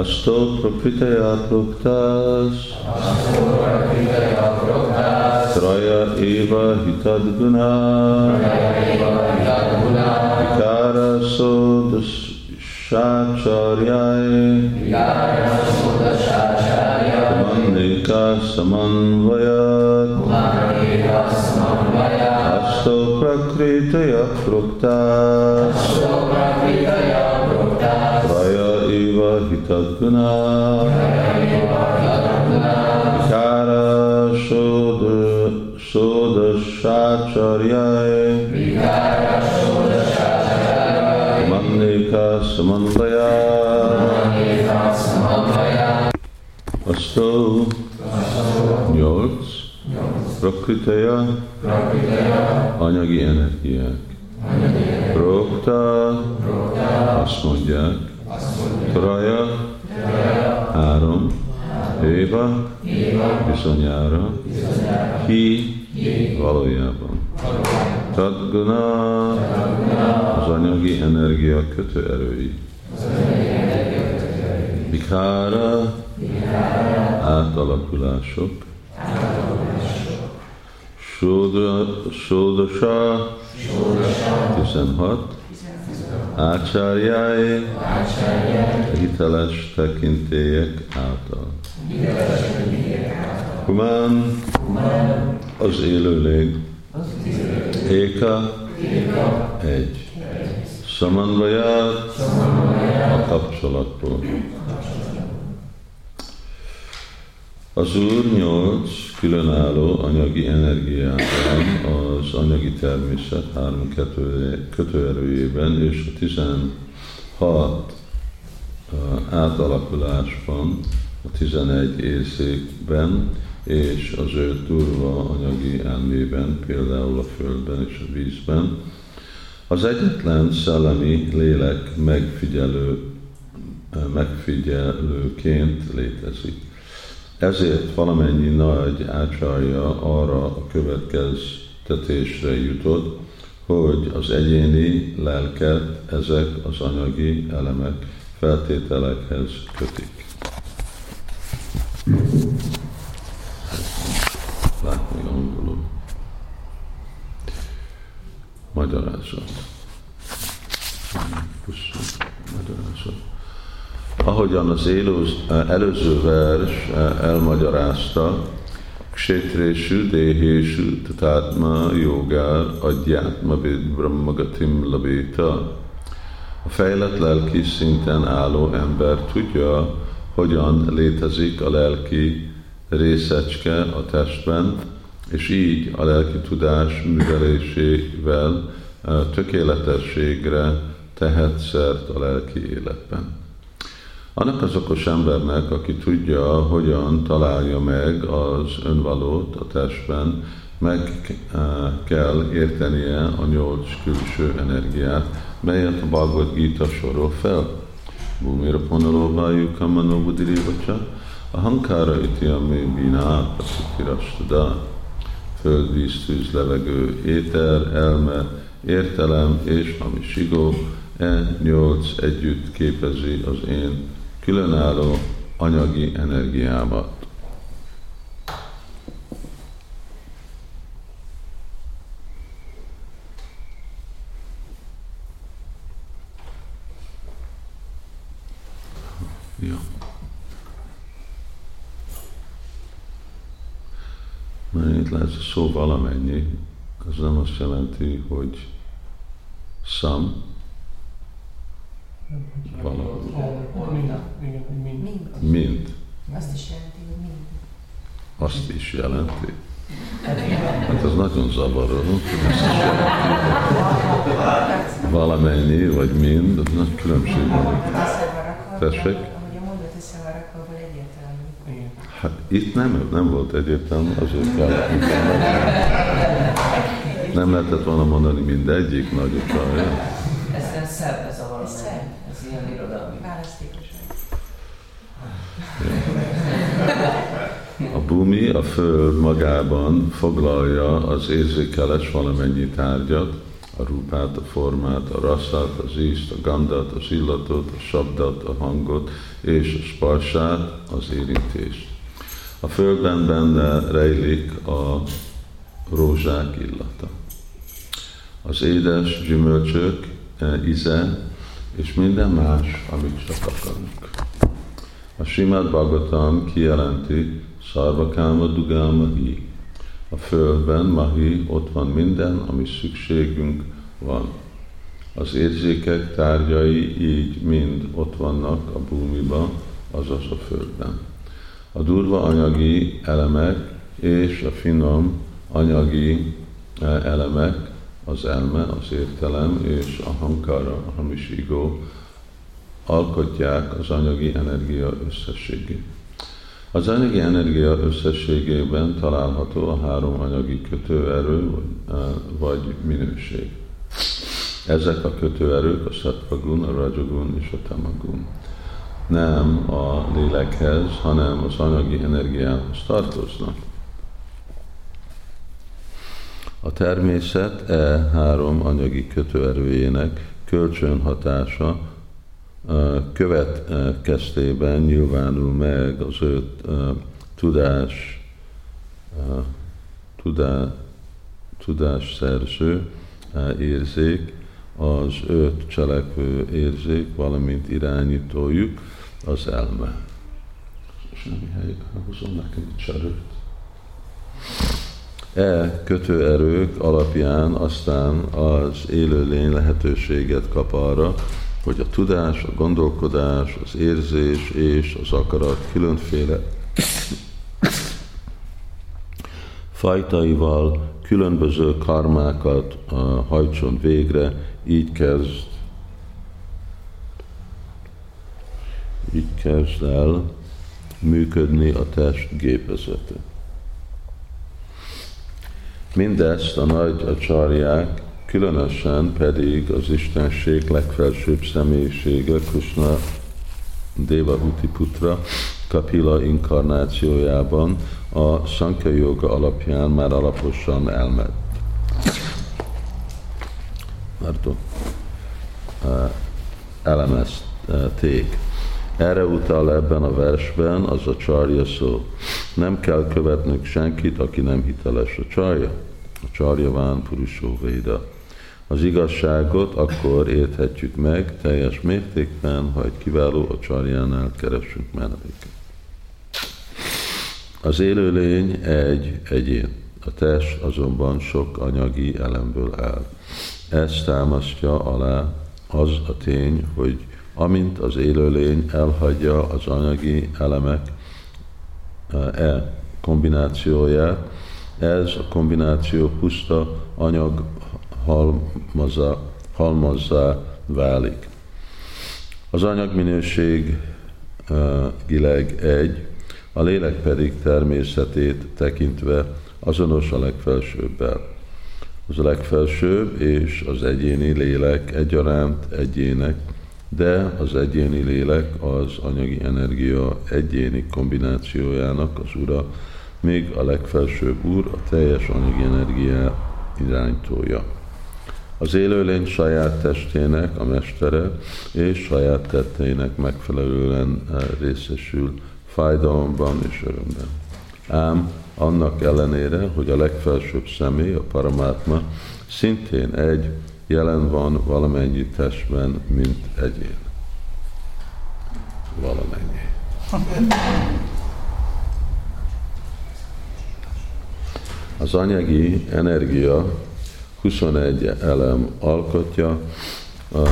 अस्तो प्रकृतया प्रोक्तास्त्रय एव समन्वय अस्तो प्रकृतया प्रोक्ता Vikara soda soda shacharyai Manika samanvayat Asto nyolc Prakritaya. Anyagi energiák. Prokta azt mondják, Traja bizonyára, Hi valójában. Tadguna. Az anyagi energia kötőerői. Vikára átalakulások. Sódra, Sódosa 16. Ácsárjáé hiteles tekintélyek által. Humán az élőlég. Éka. Egy. Samanvaját a kapcsolatból. Az Úr nyolc különálló anyagi energiában, az anyagi természet három kötő- kötőerőjében és a 16 uh, átalakulásban, a 11 érzékben és az öt durva anyagi elmében, például a földben és a vízben, az egyetlen szellemi lélek megfigyelő, megfigyelőként létezik. Ezért valamennyi nagy ácsarja arra a következtetésre jutott, hogy az egyéni lelket ezek az anyagi elemek feltételekhez kötik. Látni angolul. Magyarázat. Magyarázat. Ahogyan az élőz, előző vers elmagyarázta, Kshetrésű, déhésű, tatátma, jogár, adjátma, vid, brahmagatim, labéta. A fejlett lelki szinten álló ember tudja, hogyan létezik a lelki részecske a testben, és így a lelki tudás művelésével tökéletességre tehet szert a lelki életben. Annak az okos embernek, aki tudja, hogyan találja meg az önvalót a testben, meg kell értenie a nyolc külső energiát, melyet a Bhagavad Gita sorol fel. Bhumira ponalóvájú kamanó budirivacsa, a hankára iti a bina praszitirastada, föld, víz, tűz, levegő, éter, elme, értelem és hamisigó, e nyolc együtt képezi az én különálló anyagi energiámat. Ja. Mert itt a szó valamennyi, az nem azt jelenti, hogy. Mind. Igen, hogy mind. Mind. Azt is jelenti, hogy mind. Azt is jelenti. Hát ez nagyon zavaró. is jelenti. Valamennyi, vagy mind, az nagy különbség van. Tessék? A. Hát itt nem, nem volt egyértelmű, azért utána. Nem lehetett volna mondani mindegyik nagy utalja. Ez, ez szebb, ez a Ez valami. szebb. Ez ilyen irodalmi. Választékos. A bumi, a föld magában foglalja az érzékeles valamennyi tárgyat, a rúpát, a formát, a rasszát, az ízt, a gandát, az illatot, a sabdat, a hangot és a sparsát, az érintést. A földben benne rejlik a rózsák illata. Az édes gyümölcsök e, íze, és minden más, amit csak akarunk. A Simát Bhagavatam kijelenti Szarvakáma Dugáma Hi. A földben, Mahi, ott van minden, ami szükségünk van. Az érzékek tárgyai így mind ott vannak a búmiba, azaz a földben. A durva anyagi elemek és a finom anyagi e, elemek, az elme, az értelem és a hankara, a hamis ego alkotják az anyagi energia összességét. Az anyagi energia összességében található a három anyagi kötőerő vagy minőség. Ezek a kötőerők a sattvagun, a rajagun és a tamagun. Nem a lélekhez, hanem az anyagi energiához tartoznak. A természet e három anyagi kötőerőjének kölcsönhatása következtében nyilvánul meg az öt tudás, tudá, tudás szerző érzék, az öt cselekvő érzék, valamint irányítójuk az elme. Semmi hely, hozom nekem egy cserőt. E kötőerők alapján aztán az élőlény lehetőséget kap arra, hogy a tudás, a gondolkodás, az érzés és az akarat különféle fajtaival különböző karmákat uh, hajtson végre, így kezd így kezd el működni a test gépezete. Mindezt a nagy acsarják különösen pedig az Istenség legfelsőbb személyisége, Krishna Deva Utiputra Kapila inkarnációjában a Sankhya Yoga alapján már alaposan elment. Pardon. Elemezték. Erre utal ebben a versben az a csarja szó. Nem kell követnünk senkit, aki nem hiteles a csarja. A csarja ván purusó véda. Az igazságot akkor érthetjük meg teljes mértékben, ha egy kiváló a csarjánál keresünk menedéket. Az élőlény egy egyén, a test azonban sok anyagi elemből áll. Ezt támasztja alá az a tény, hogy amint az élőlény elhagyja az anyagi elemek e kombinációját, ez a kombináció puszta anyag halmaza, halmazzá válik. Az anyagminőség gileg egy, a lélek pedig természetét tekintve azonos a legfelsőbbel. Az a legfelsőbb és az egyéni lélek egyaránt egyének, de az egyéni lélek az anyagi energia egyéni kombinációjának az ura, még a legfelsőbb úr a teljes anyagi energia irányítója. Az élőlény saját testének a mestere, és saját tetteinek megfelelően eh, részesül fájdalomban és örömben. Ám annak ellenére, hogy a legfelsőbb személy, a paramátma, szintén egy, jelen van valamennyi testben, mint egyén. Valamennyi. Az anyagi energia 21 elem alkotja, a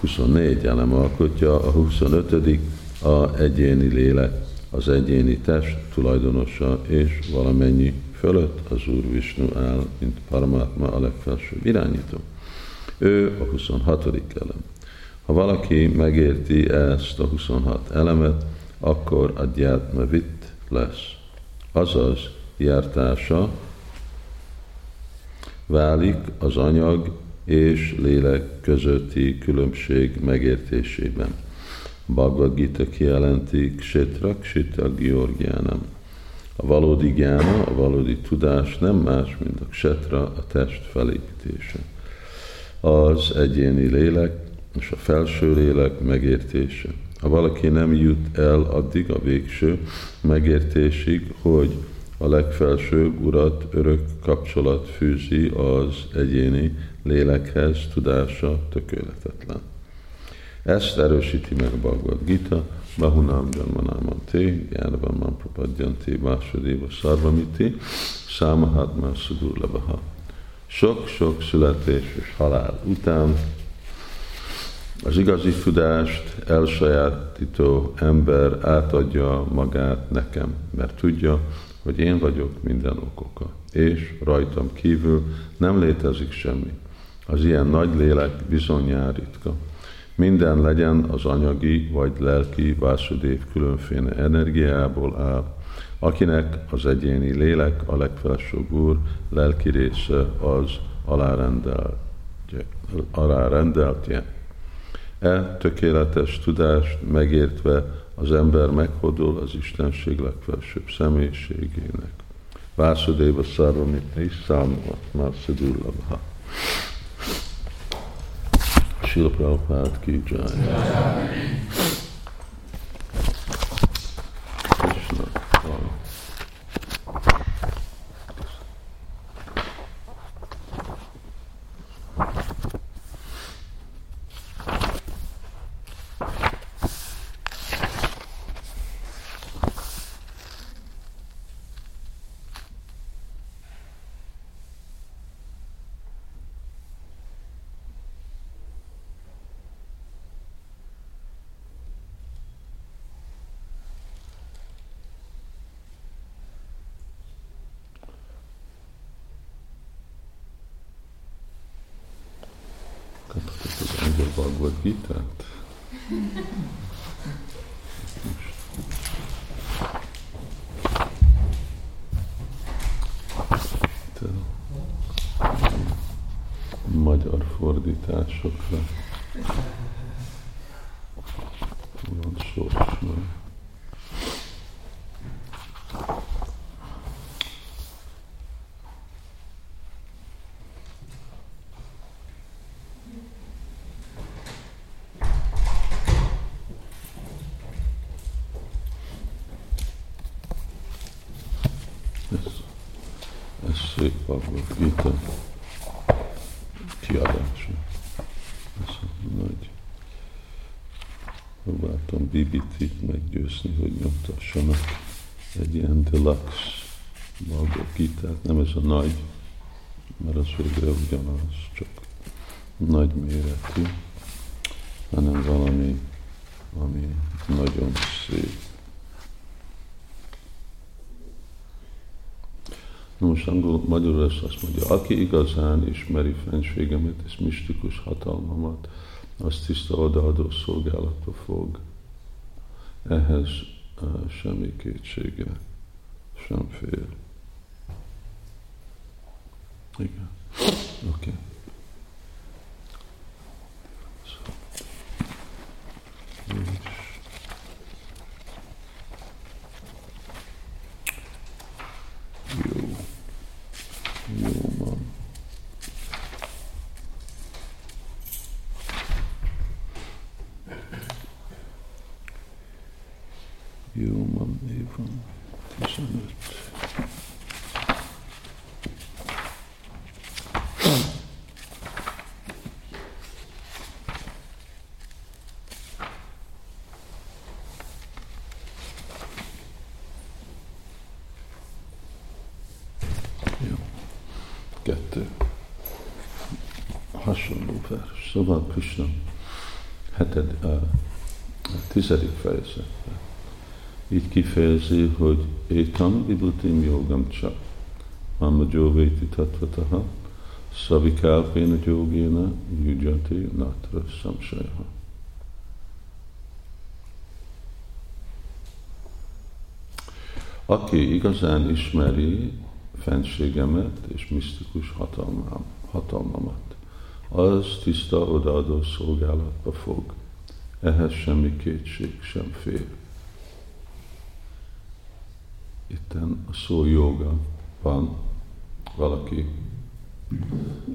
24 elem alkotja, a 25 a egyéni lélek, az egyéni test tulajdonosa, és valamennyi fölött az Úr Vishnu áll, mint Paramatma a legfelsőbb irányító. Ő a 26. elem. Ha valaki megérti ezt a 26 elemet, akkor a gyátma vitt lesz. Azaz, jártása válik az anyag és lélek közötti különbség megértésében. Bhagavad Gita kijelenti Kshetra Kshetra Georgiánam. A valódi gyána, a valódi tudás nem más, mint a kshetra, a test felépítése. Az egyéni lélek és a felső lélek megértése. Ha valaki nem jut el addig a végső megértésig, hogy a legfelsőbb urat örök kapcsolat fűzi az egyéni lélekhez, tudása tökéletetlen. Ezt erősíti meg Bhagavad Gita, Bahunam Janmanam Te, Jánvan Man Prapadjanti, Vásudéva Szarvamiti, Számahatma Sudurlabaha. Sok-sok születés és halál után az igazi tudást elsajátító ember átadja magát nekem, mert tudja, hogy én vagyok minden okoka, és rajtam kívül nem létezik semmi. Az ilyen nagy lélek bizonyán ritka. Minden legyen az anyagi vagy lelki Vásudév különféle energiából áll, akinek az egyéni lélek, a legfelsőbb úr, lelki része az alárendeltje. E tökéletes tudást megértve az ember meghódol az Istenség legfelsőbb személyiségének. Vásudéva szarvamit is számolat, már szedullavha. Sila Prabhupád ki jai. Krishna. Wow. Kaphatod az angol Bhagavad Gita-t? Itt a magyar fordításokra van sors majd. Ez, ez szép Bhagavad Gita kiadása. Ez a nagy. Próbáltam BBT-t meggyőzni, hogy nyomtassanak egy ilyen deluxe Bhagavad nem ez a nagy, mert az végre ugyanaz, csak nagy méretű, hanem valami, ami nagyon szép. Na most angol, magyarul ezt azt mondja, aki igazán ismeri fenségemet és mistikus hatalmamat, az tiszta odaadó szolgálatba fog. Ehhez uh, semmi kétsége sem fél. Igen. Oké. Okay. So. És Jó. Jó van. Jó van, évan. 15. Jó. Kettő. Hasonló vers. Szóval Krishna heted, uh, tizedik fejezetben így kifejezi, hogy étam vibhutim jogam csak. Mama jóvéti tatvataha, szavikálpéna jogéna, yujati natra samsajaha. Aki igazán ismeri fenségemet és misztikus hatalmám, hatalmamat, az tiszta odaadó szolgálatba fog. Ehhez semmi kétség sem fér. Itten a szó joga van, valaki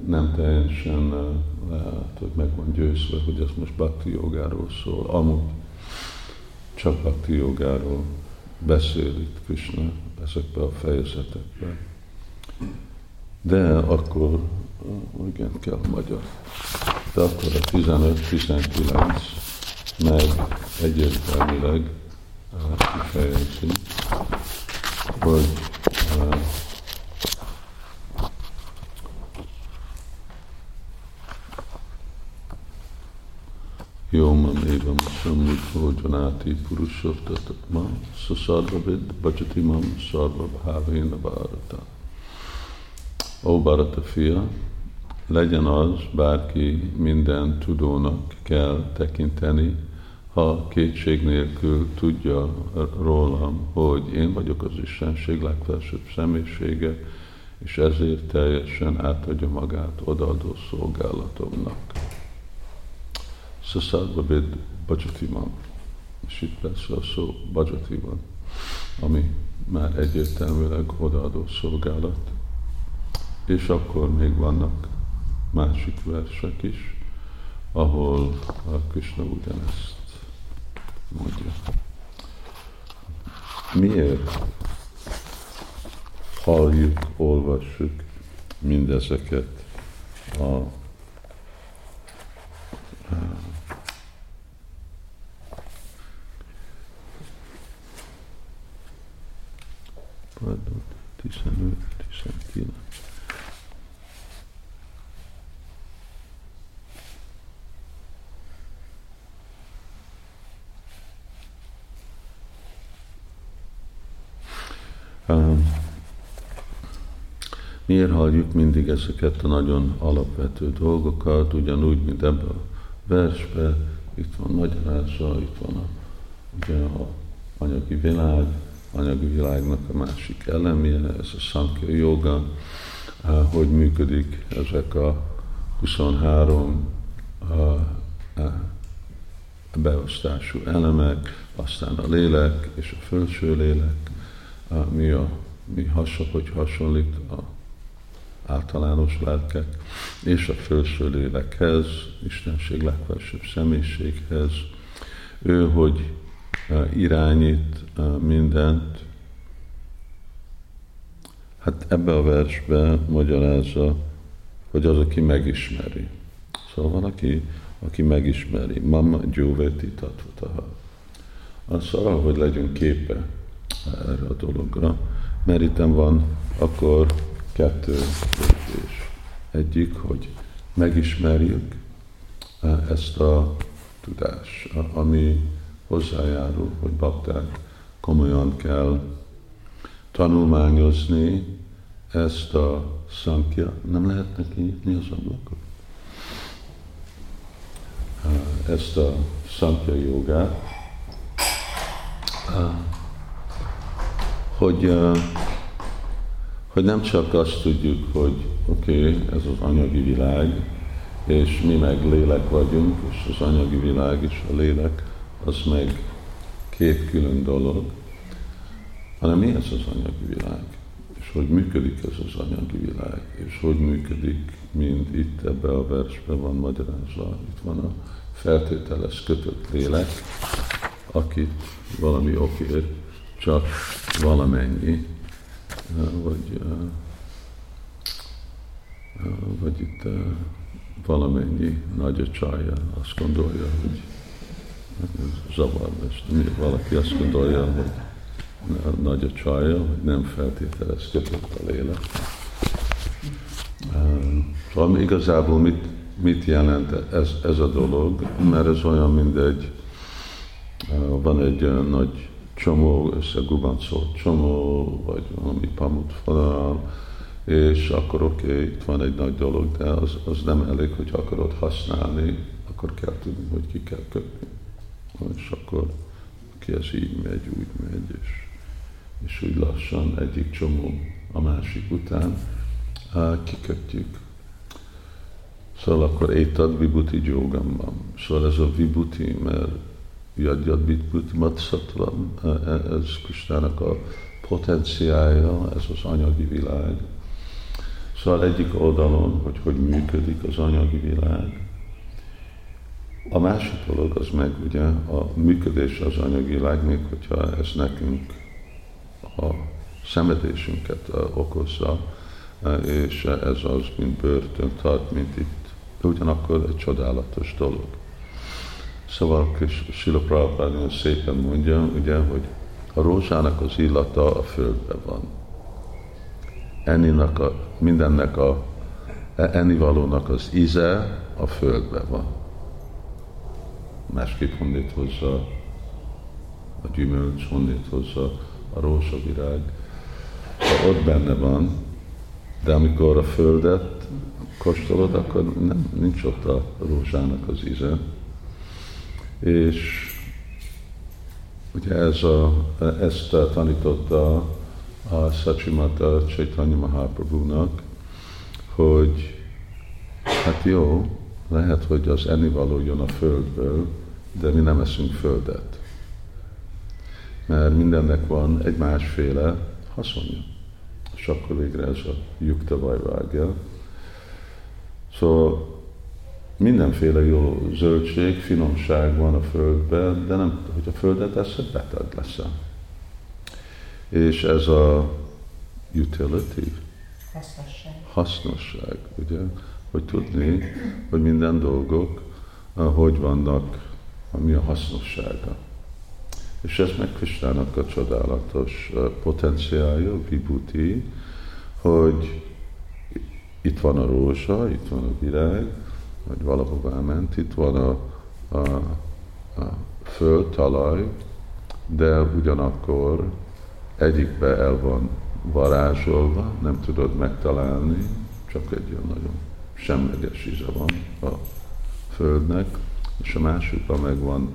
nem teljesen lehet, hogy meg van győzve, hogy ez most bhakti jogáról szól. Amúgy csak bhakti jogáról beszél itt Krishna ezekbe a fejezetekben. De akkor, igen, kell magyar. De akkor a 15-19 meg egyértelműleg kifejezi, hogy Yomam evam samudhojanati purushottatma sasarvavid bhajatimam sarva bhavena bharata. Ó Bharata fia, legyen az bárki minden tudónak kell tekinteni, ha kétség nélkül tudja rólam, hogy én vagyok az Istenség legfelsőbb személyisége, és ezért teljesen átadja magát odaadó szolgálatomnak. Szaszádba véd Bajatiman, és itt persze a szó Bajatiman, ami már egyértelműleg odaadó szolgálat. És akkor még vannak másik versek is, ahol a Krishna ugyanezt mondja. Miért halljuk, olvassuk mindezeket a Pardon, 15, 19. Miért halljuk mindig ezeket a nagyon alapvető dolgokat, ugyanúgy, mint ebben a versben, itt van magyarázza, itt van a, ugye a anyagi világ, anyagi világnak a másik elemje, ez a Sankhya joga, hogy működik ezek a 23 beosztású elemek, aztán a lélek és a felső lélek, mi, a, mi hasonló, hogy hasonlít a általános lelkek, és a felső lélekhez, Istenség legfelsőbb személyiséghez. Ő, hogy irányít mindent. Hát ebbe a versbe magyarázza, hogy az, aki megismeri. Szóval van, aki, aki megismeri. Mama gyóveti tatvataha. Az arra, hogy legyünk képe erre a dologra, mert itt van akkor kettő lépés. Egyik, hogy megismerjük ezt a tudást, ami hozzájárul, hogy bakták komolyan kell tanulmányozni ezt a szankja. Nem lehet neki nyitni az ablakot? Ezt a szankja jogát, hogy, hogy nem csak azt tudjuk, hogy oké, okay, ez az anyagi világ, és mi meg lélek vagyunk, és az anyagi világ és a lélek, az meg két külön dolog, hanem mi ez az anyagi világ, és hogy működik ez az anyagi világ, és hogy működik, mint itt ebbe a versben van magyarázva. Itt van a feltételes kötött lélek, akit valami okért csak valamennyi, vagy, vagy itt valamennyi nagy a csalja azt gondolja, hogy zavarba, és valaki azt gondolja, hogy nagy a csalja, hogy nem feltételez kötött a lélek. Szóval igazából mit, mit jelent ez, ez a dolog? Mert ez olyan, mint egy, van egy nagy csomó, összegubancolt csomó, vagy valami pamutfalal, és akkor oké, okay, itt van egy nagy dolog, de az, az nem elég, hogy akarod használni, akkor kell tudni, hogy ki kell kötni és akkor ki ez így megy, úgy megy, és, és úgy lassan egyik csomó a másik után kikötjük. Szóval akkor étad vibuti van. Szóval ez a vibuti, mert jadjad vibuti matszatvam, ez Kistának a potenciája, ez az anyagi világ. Szóval egyik oldalon, hogy hogy működik az anyagi világ, a másik dolog az meg ugye a működés az anyagi világ, még hogyha ez nekünk a szenvedésünket okozza, és ez az, mint börtön tart, mint itt, de ugyanakkor egy csodálatos dolog. Szóval Sila Prabhupád szépen mondja, ugye, hogy a rózsának az illata a földben van. Enninak a, mindennek a ennivalónak az íze a földben van. Másképp honnét hozza a gyümölcs, honnét hozza a rózsavirág. Ha ott benne van, de amikor a földet kóstolod, akkor nem, nincs ott a rózsának az íze. És ugye ez a, ezt tanította a Sachimata Chaitanya Mahaprabhu-nak, hogy hát jó, lehet, hogy az ennivaló jön a földből, de mi nem eszünk földet. Mert mindennek van egy másféle haszonja. És akkor végre ez a jukta vajvágja. Szóval mindenféle jó zöldség, finomság van a földben, de nem, hogy a földet eszed, beteg leszel. És ez a utility, Hasznosság. hasznosság, ugye, hogy tudni, hogy minden dolgok hogy vannak, mi a hasznossága. És ez meg Kristának a csodálatos potenciálja, vibhuti, hogy itt van a rózsa, itt van a virág, vagy valahová ment, itt van a, a, a föld, talaj, de ugyanakkor egyikbe el van varázsolva, nem tudod megtalálni, csak egy olyan nagyon semleges íze van a földnek, és a másikban meg van,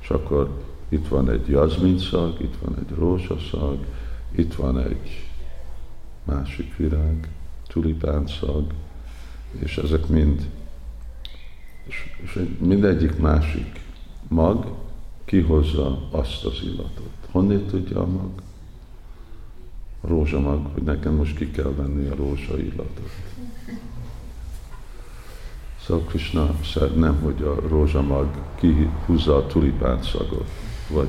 és akkor itt van egy jazminszag, itt van egy rózsaszag, itt van egy másik virág, tulipánszag, és ezek mind, és, és mindegyik másik mag kihozza azt az illatot. Honnét tudja a mag? A rózsamag, hogy nekem most ki kell venni a rózsa illatot. Szóval Krishna nem, hogy a rózsamag kihúzza a tulipán szagot, vagy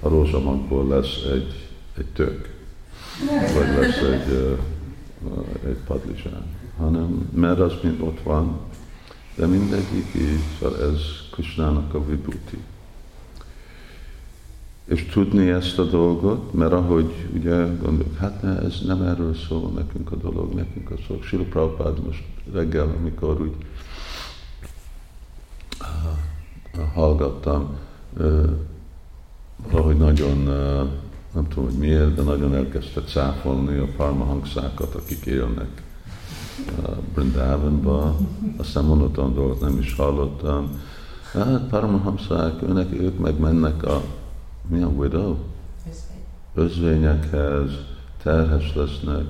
a rózsamagból lesz egy, egy tök, vagy lesz egy, egy padlizsán, hanem mert az mind ott van, de mindegyik így, szóval ez Krishnának a vibhuti. És tudni ezt a dolgot, mert ahogy ugye gondoljuk, hát ne, ez nem erről szól nekünk a dolog, nekünk a szó. Sila Prabhupád most reggel, amikor úgy hallgattam, valahogy nagyon, nem tudom, hogy miért, de nagyon elkezdte cáfolni a parmahangszákat, akik élnek Brindavanba. Aztán monoton dolgot nem is hallottam. Hát paramahamszák, őnek, ők meg mennek a, mi a widow? Özvényekhez, terhes lesznek,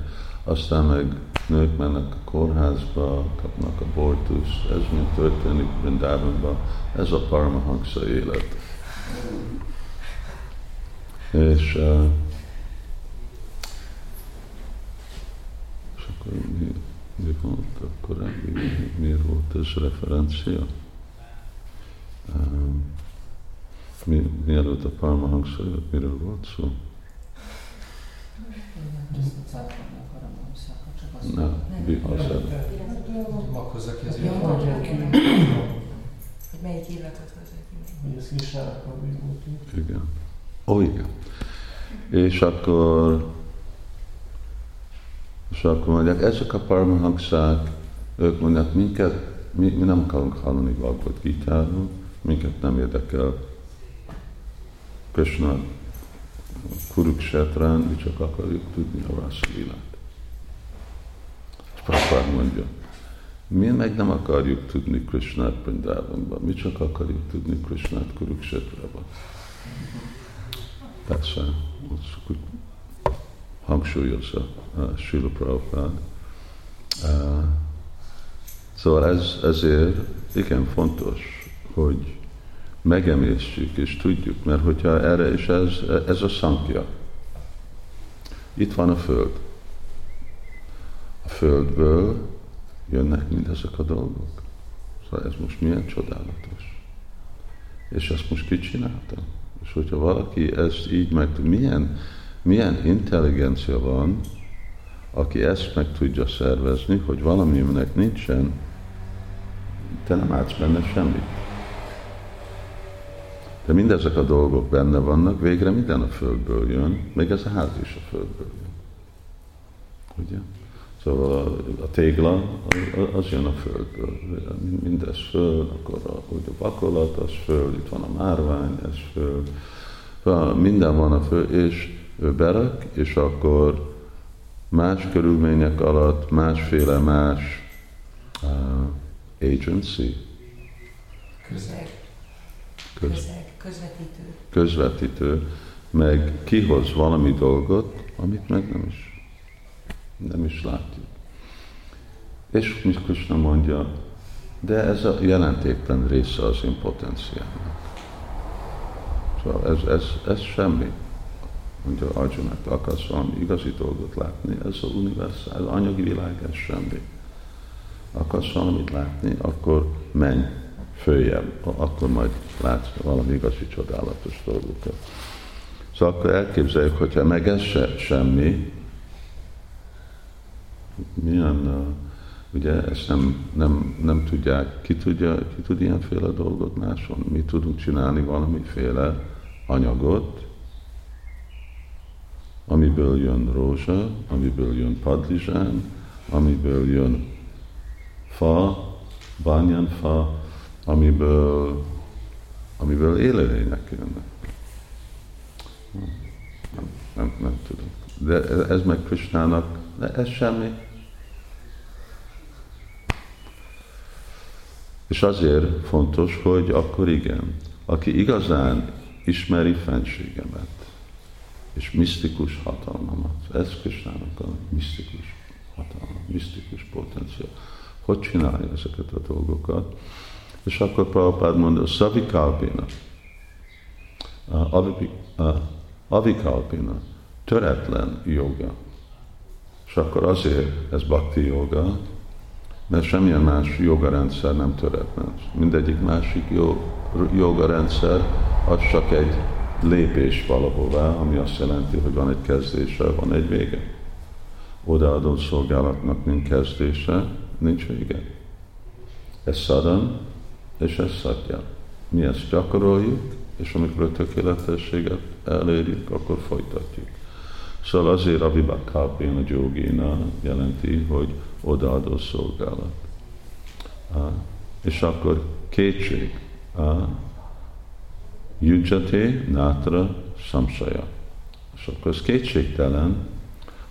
aztán meg nők mennek a kórházba, kapnak a bortuszt, ez mind történik Brindávonban, ez a Paramahansa élet. És, uh, és akkor mi, mi volt a korábbi, mi, miért volt ez referencia? Um, mi, mielőtt a Paramahansa miről volt szó? Nem, Ja, illatot. Hogy melyik illatot hozzá ki meg. Hogy ez Krisnának a vibhuti. Igen. Ó, igen. És akkor, és akkor mondják, ezek a paramahanszák, ők mondják, minket, mi, mi nem akarunk hallani Bhagavad Gita-ról, minket nem érdekel Krishna Kuruksetrán, mi csak akarjuk tudni a Rasalilát. És Prabhupád mondja, mi meg nem akarjuk tudni Krishnát Brindávonban, mi csak akarjuk tudni Krishnát Kuruksetrában. Persze, hangsúlyozza uh, Srila Prabhupád. Uh, szóval ez, ezért igen fontos, hogy megemésztjük és tudjuk, mert hogyha erre is ez, ez a szankja. Itt van a Föld. A földből jönnek mindezek a dolgok. Szóval ez most milyen csodálatos. És ezt most ki csinálta? És hogyha valaki ezt így meg milyen, milyen intelligencia van, aki ezt meg tudja szervezni, hogy valaminek nincsen, te nem állsz benne semmit. De mindezek a dolgok benne vannak, végre minden a földből jön, még ez a ház is a földből jön. Ugye? Szóval a, a tégla az jön a földből. Mindez föld, akkor a, úgy a bakolat, az föld, itt van a márvány, ez föld. Szóval minden van a föld, és ő berak, és akkor más körülmények alatt másféle más uh, agency. Közeg. Köz, Közeg. Közvetítő. közvetítő, meg kihoz valami dolgot, amit meg nem is nem is látjuk. És mint Krishna mondja, de ez a jelentéktelen része az impotenciának. Szóval ez, ez, ez semmi. Mondja Arjuna, akarsz valami igazi dolgot látni, ez az univerzál, az anyagi világ, ez semmi. Akarsz valamit látni, akkor menj följebb, akkor majd látsz valami igazi csodálatos dolgokat. Szóval akkor elképzeljük, hogyha meg ez se, semmi, milyen, ugye ezt nem, nem, nem tudják, ki, tudja, ki tud ilyenféle dolgot máson? Mi tudunk csinálni valamiféle anyagot, amiből jön rózsa, amiből jön padlizsán, amiből jön fa, fa, amiből, amiből élőlények jönnek. Nem, nem, nem tudom. De ez meg Krisnának, de ez semmi. És azért fontos, hogy akkor igen, aki igazán ismeri fenségemet, és misztikus hatalmamat, ez Krisnának a misztikus hatalma, misztikus potenciál. Hogy csinálja ezeket a dolgokat? És akkor Prabhupád mondja, Savikalpina, Avikalpina, töretlen joga. És akkor azért ez bhakti joga, mert semmilyen más jogarendszer nem töretlen. Mindegyik másik jogarendszer az csak egy lépés valahová, ami azt jelenti, hogy van egy kezdése, van egy vége. Odaadó szolgálatnak nincs kezdése, nincs vége. Ez szadan, és ez szatja. Mi ezt gyakoroljuk, és amikor a tökéletességet elérjük, akkor folytatjuk. Szóval azért a Vibhakápéna Jogina jelenti, hogy odaadó szolgálat. És akkor kétség. Yujjate Nátra Samsaya. És akkor az kétségtelen,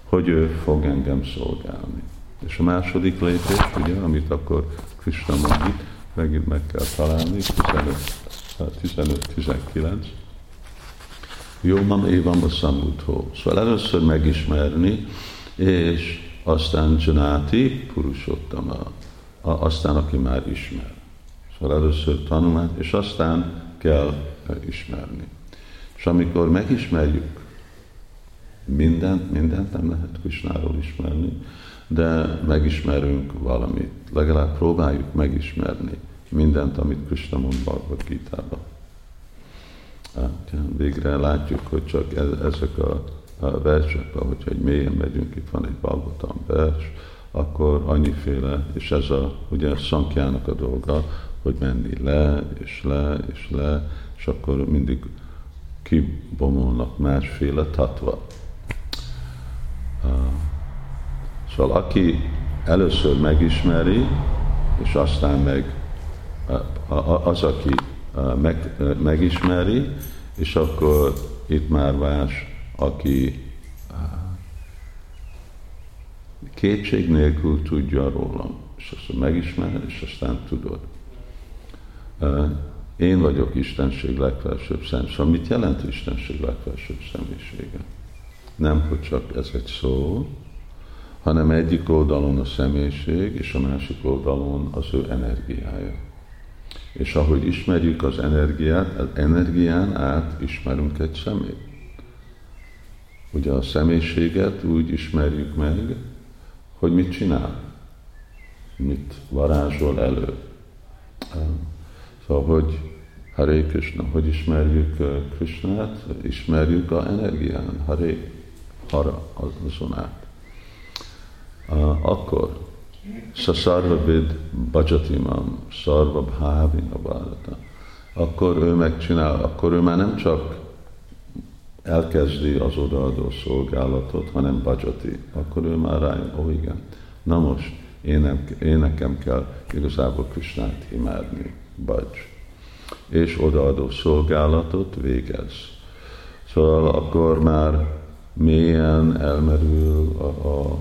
hogy ő fog engem szolgálni. És a második lépés, ugye, amit akkor Krishna mond itt, megint meg kell találni, 15-19. Jó, mam évam a szamutó. Szóval először megismerni, és aztán Janati Purushottama, aztán aki már ismer. Szóval először tanulmány, és aztán kell ismerni. És amikor megismerjük mindent, mindent nem lehet Krisnáról ismerni, de megismerünk valamit. Legalább próbáljuk megismerni mindent, amit Krishna mond Bhagavad Gita-ban. Hát, végre látjuk, hogy csak ezek a a versekbe, hogyha egy mélyen megyünk, itt van egy Balgotan vers, akkor annyiféle, és ez a, ugye a szankjának a dolga, hogy menni le, és le, és le, akkor mindig kibomolnak másféle tatva. Szóval aki először megismeri, és aztán meg az, aki meg, megismeri, és akkor itt már más aki kétség nélkül tudja rólam, és azt megismered, és aztán tudod. Én vagyok Istenség legfelsőbb szem. Szóval mit jelent Istenség legfelsőbb személyisége? Nem, hogy csak ez egy szó, hanem egyik oldalon a személyiség, és a másik oldalon az ő energiája. És ahogy ismerjük az energiát, az energián át ismerünk egy személyt. Ugye a személyiséget úgy ismerjük meg, hogy mit csinál, mit varázsol elő. Szóval, hogy Hare Krishna, hogy ismerjük Krishnát, ismerjük a energián, Hare, Hara, azon át. Akkor Sasarva vid bhajatimam, sarva bhavina. Akkor ő megcsinál, akkor ő már nem csak elkezdi az odaadó szolgálatot, hanem bajati. Akkor ő már rájön, ó igen, na most én, nem, én nekem kell igazából Krisnát imádni, bagy. És odaadó szolgálatot végez. Szóval akkor már mélyen elmerül a, a,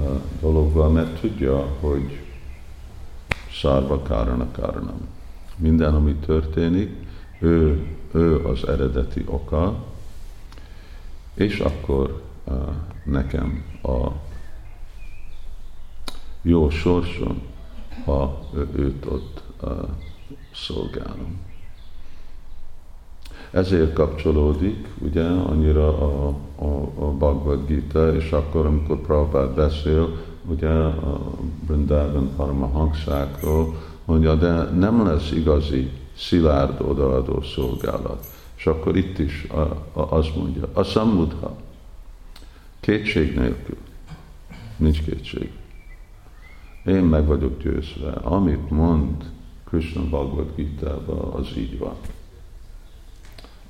a dologba, mert tudja, hogy szárva kárana káranam. Minden, ami történik, ő, ő az eredeti oka, és akkor uh, nekem a jó sorsom, ha őt ott uh, szolgálom. Ezért kapcsolódik ugye annyira a, a, a Bhagavad Gita, és akkor, amikor Prabhupád beszél, ugye a Brindában Paramahansákról, mondja, de nem lesz igazi szilárd odaadó szolgálat. És akkor itt is a, a, az mondja, a samudha, kétség nélkül, nincs kétség. Én meg vagyok győzve, amit mond Krishna Bhagavad gita az így van.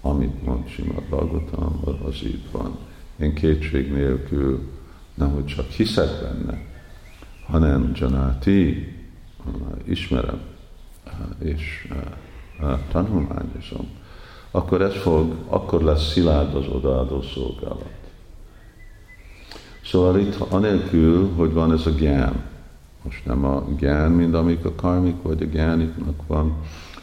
Amit mond Simad Bhagavatam, az így van. Én kétség nélkül nem, hogy csak hiszek benne, hanem Janati, ismerem, és tanulmányozom, akkor ez fog, akkor lesz szilárd az odaadó szolgálat. Szóval itt anélkül, hogy van ez a gyán, most nem a gyán, mint amik a karmik vagy a gyániknak van,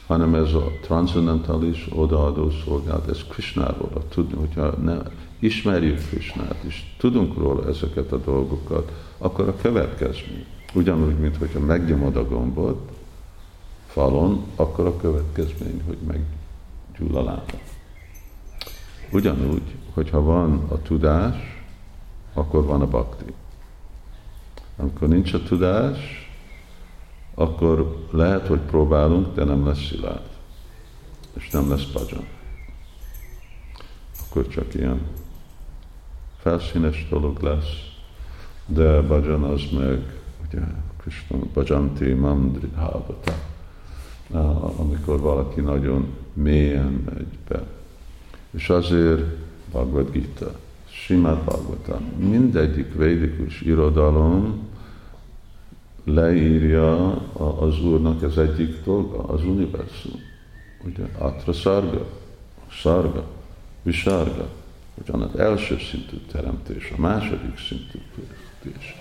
hanem ez a transzendentális odaadó szolgálat, ez Krishnáról tudni, hogyha ne, ismerjük Krishnát, és tudunk róla ezeket a dolgokat, akkor a következmény, ugyanúgy, mint hogyha megnyomod a gombot falon, akkor a következmény, hogy meggyull a lába. Ugyanúgy, hogyha van a tudás, akkor van a bakti. Amikor nincs a tudás, akkor lehet, hogy próbálunk, de nem lesz szilárd. És nem lesz pajan. Akkor csak ilyen felszínes dolog lesz, de bhajan az meg, ugye, Krishna bhajanti mandri dridhavata, amikor valaki nagyon mélyen megy be. És azért Bhagavad Gita, Simát Bhagavatam, mindegyik védikus irodalom leírja az Úrnak az egyik dolga, az univerzum. Ugye, Atra Sarga, Sarga, Visarga, ugyan az első szintű teremtés, a második szintű teremtés,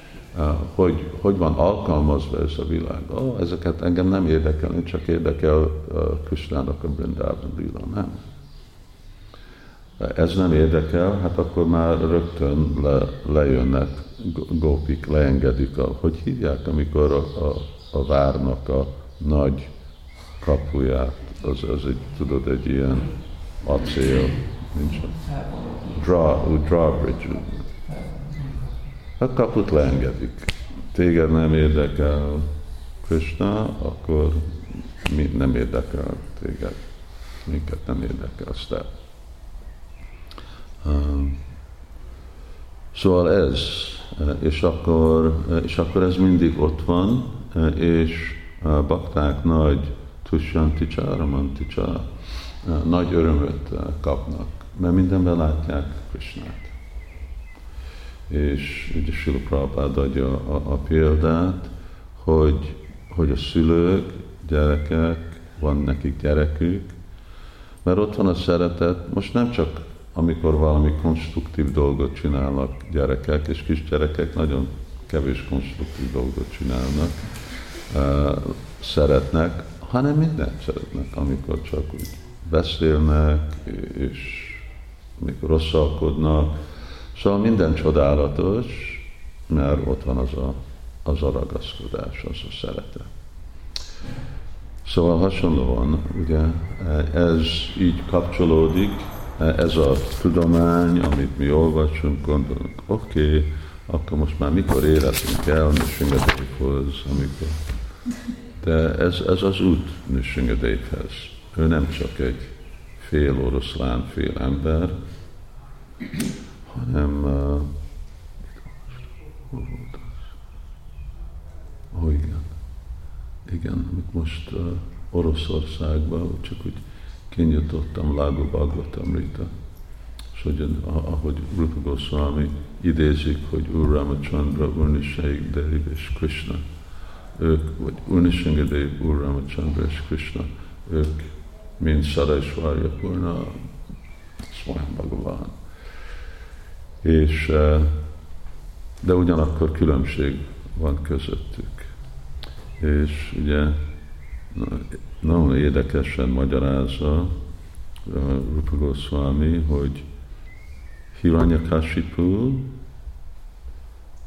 hogy, hogy van alkalmazva ez a világ. Oh, ezeket engem nem érdekel, csak érdekel Kristának a Brindában lila, nem. Ez nem érdekel, hát akkor már rögtön le, lejönnek gópik, leengedik, a, hogy hívják, amikor a, a, a várnak a nagy kapuját, az, az egy, tudod, egy ilyen acél, nincs draw, drawbridge. A kaput leengedik. Téged nem érdekel Krishna, akkor mi nem érdekel téged. Minket nem érdekel aztán. Szóval ez, és akkor, és akkor ez mindig ott van, és a bakták nagy tussanti csáramanti nagy örömöt kapnak, mert mindenben látják Krishnát. És ugye Sila Prabhupád adja a, a példát, hogy, hogy a szülők, gyerekek, van nekik gyerekük, mert ott van a szeretet, most nem csak amikor valami konstruktív dolgot csinálnak gyerekek, és kisgyerekek nagyon kevés konstruktív dolgot csinálnak, szeretnek, hanem mindent szeretnek, amikor csak úgy beszélnek, és mikor rosszalkodnak. Szóval minden csodálatos, mert ott van az a, az a ragaszkodás, az a szeretet. Szóval hasonlóan, ugye, ez így kapcsolódik ez a tudomány, amit mi olvasunk, gondolunk, oké, okay, akkor most már mikor érhetünk el Nisringadévhoz, amikor... De ez, ez az út Nisringadévhez. Ő nem csak egy fél oroszlán, fél ember, hanem uh, oh, igen, igen, amit most uh, Oroszországban, csak úgy kinyitottam Lágó Bhagavatamrita, és hogy, ahogy Rupa Goswami idézik, hogy Úr Ramachandra, Úr Nishaig és Krishna, ők, vagy Úr Nishingadev, Úr Ramachandra és Krishna, ők mint Sarasvarya Purna, Swayam Bhagavan. És, eh, de ugyanakkor különbség van közöttük. És ugye nagyon érdekesen magyarázza Rupa Goswami, hogy Hiranyakashipu,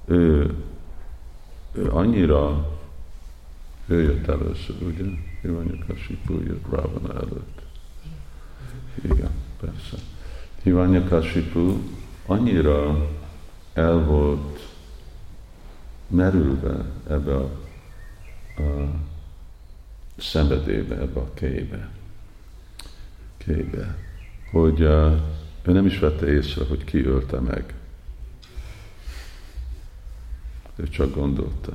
ő, ő annyira, ő jött először, ugye? Hiranyakashipu jött Ravana előtt. Igen, persze. Hiranyakashipu annyira el volt merülve ebbe a, a szenvedélybe, ebbe a kébe, kébe hogy uh, ő nem is vette észre, hogy ki ölte meg. Ő csak gondolta,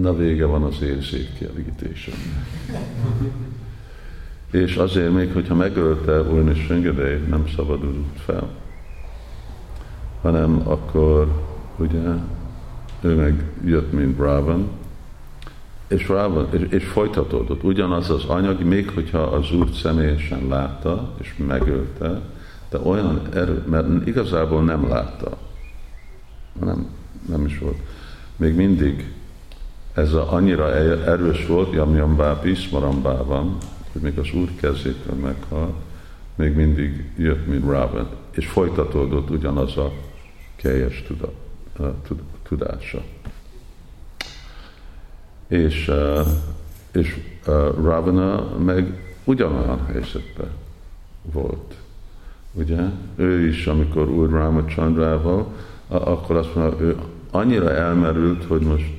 na vége van az érzékkielégítésem. És azért még, hogyha megölte Úrni Söngedev, nem szabadult fel, hanem akkor ugye ő meg jött, mint Ravan, és, Ravan, és, és folytatódott. Ugyanaz az anyag, még hogyha az Úr személyesen látta, és megölte, de olyan erő, mert igazából nem látta. Nem, nem is volt. Még mindig ez a, annyira erős volt, Jamjambá, Bíszmarambában, hogy még az úr kezétől meghalt, még mindig jött, mint Raven, és folytatódott ugyanaz a keljes tuda, tudása. És, és Ravana meg ugyanolyan helyzetben volt. Ugye? Ő is, amikor Úr Ramachandrával, akkor azt mondja, ő annyira elmerült, hogy most,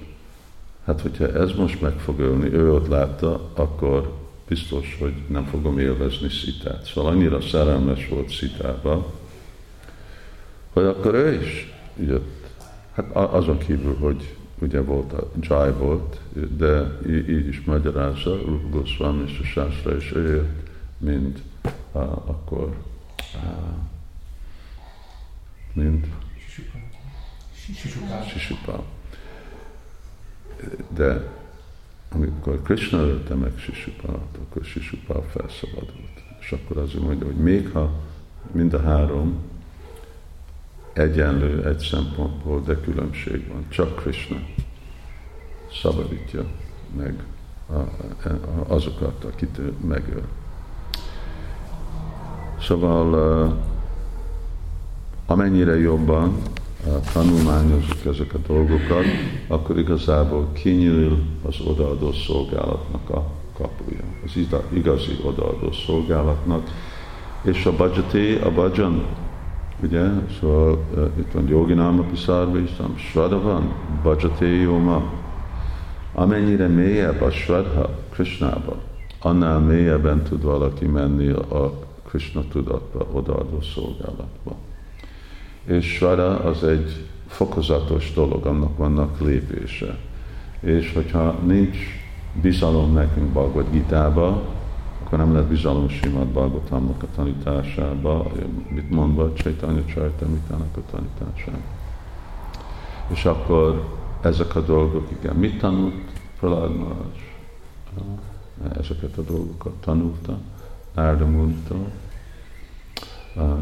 hát hogyha ez most meg fog ölni, ő ott látta, akkor biztos, hogy nem fogom élvezni szitát. Szóval annyira szerelmes volt szitába, hogy akkor ő is jött. Hát azon kívül, hogy ugye volt a Jai volt, de így is magyarázza, Rupa Goswami és a Sászra is jött, mint uh, akkor mint Sisupal. De amikor Krishna ölte meg Sisupalt, akkor Sisupal felszabadult. És akkor azért mondja, hogy még ha mind a három egyenlő egy szempontból, de különbség van. Csak Krishna szabadítja meg azokat, akit ő megöl. Szóval amennyire jobban tanulmányozunk ezek a dolgokat, akkor igazából kinyíl az odaadó szolgálatnak a kapuja. Az igazi odaadó szolgálatnak. És a bajati, a bajan, ugye, szóval uh, itt van Yoginama Pisarvistam, Svada van, bajati Yoma. Amennyire mélyebb a Svadha Krishnába, annál mélyebben tud valaki menni a Krishna tudatba, odaadó szolgálatba. És Svara az egy fokozatos dolog, annak vannak lépése. És hogyha nincs bizalom nekünk Bhagavad Gitába, akkor nem lehet bizalom Simad Bhagavatamnak a tanításába, mit mondva Csaitanya Csajtamitának a tanításába. És akkor ezek a dolgok, igen, mit tanult Prahlad Ezeket a dolgokat tanulta Árdamúntól,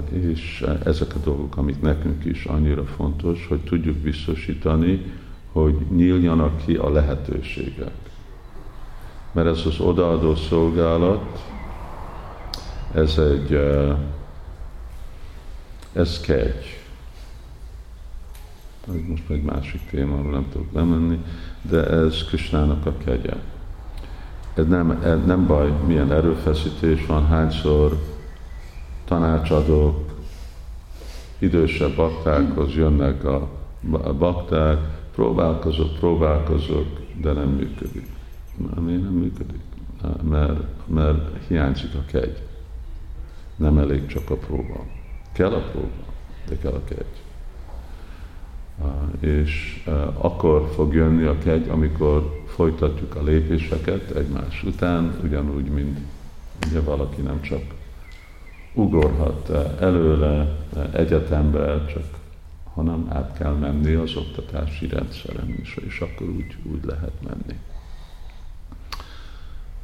és ezek a dolgok, amik nekünk is annyira fontos, hogy tudjuk biztosítani, hogy nyíljanak ki a lehetőségek. Mert ez az odaadó szolgálat, ez egy, ez kegy. Ez most egy másik témáról nem tudok lemenni, de ez Krisnának a kegye ez nem, ez nem baj, milyen erőfeszítés van, hányszor tanácsadók idősebb baktákhoz jönnek a ba- bakták, próbálkozok, próbálkozok, de nem működik. Miért nem működik? Mert, mert hiányzik a kegy. Nem elég csak a próba. Kell a próba, de kell a kegy. És akkor fog jönni a kegy, amikor folytatjuk a lépéseket egymás után, ugyanúgy, mint ugye valaki nem csak ugorhat előle egyetembe, csak hanem át kell menni az oktatási rendszeren is, és akkor úgy, úgy lehet menni.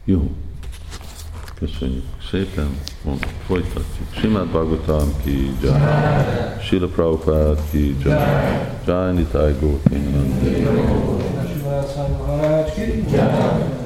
Jó. Köszönjük szépen. Most folytatjuk. Simát Bhagavatam ki jai. Sila Prabhupada ki jai. Jai Nitai Nande. Sivászai Maharaj ki.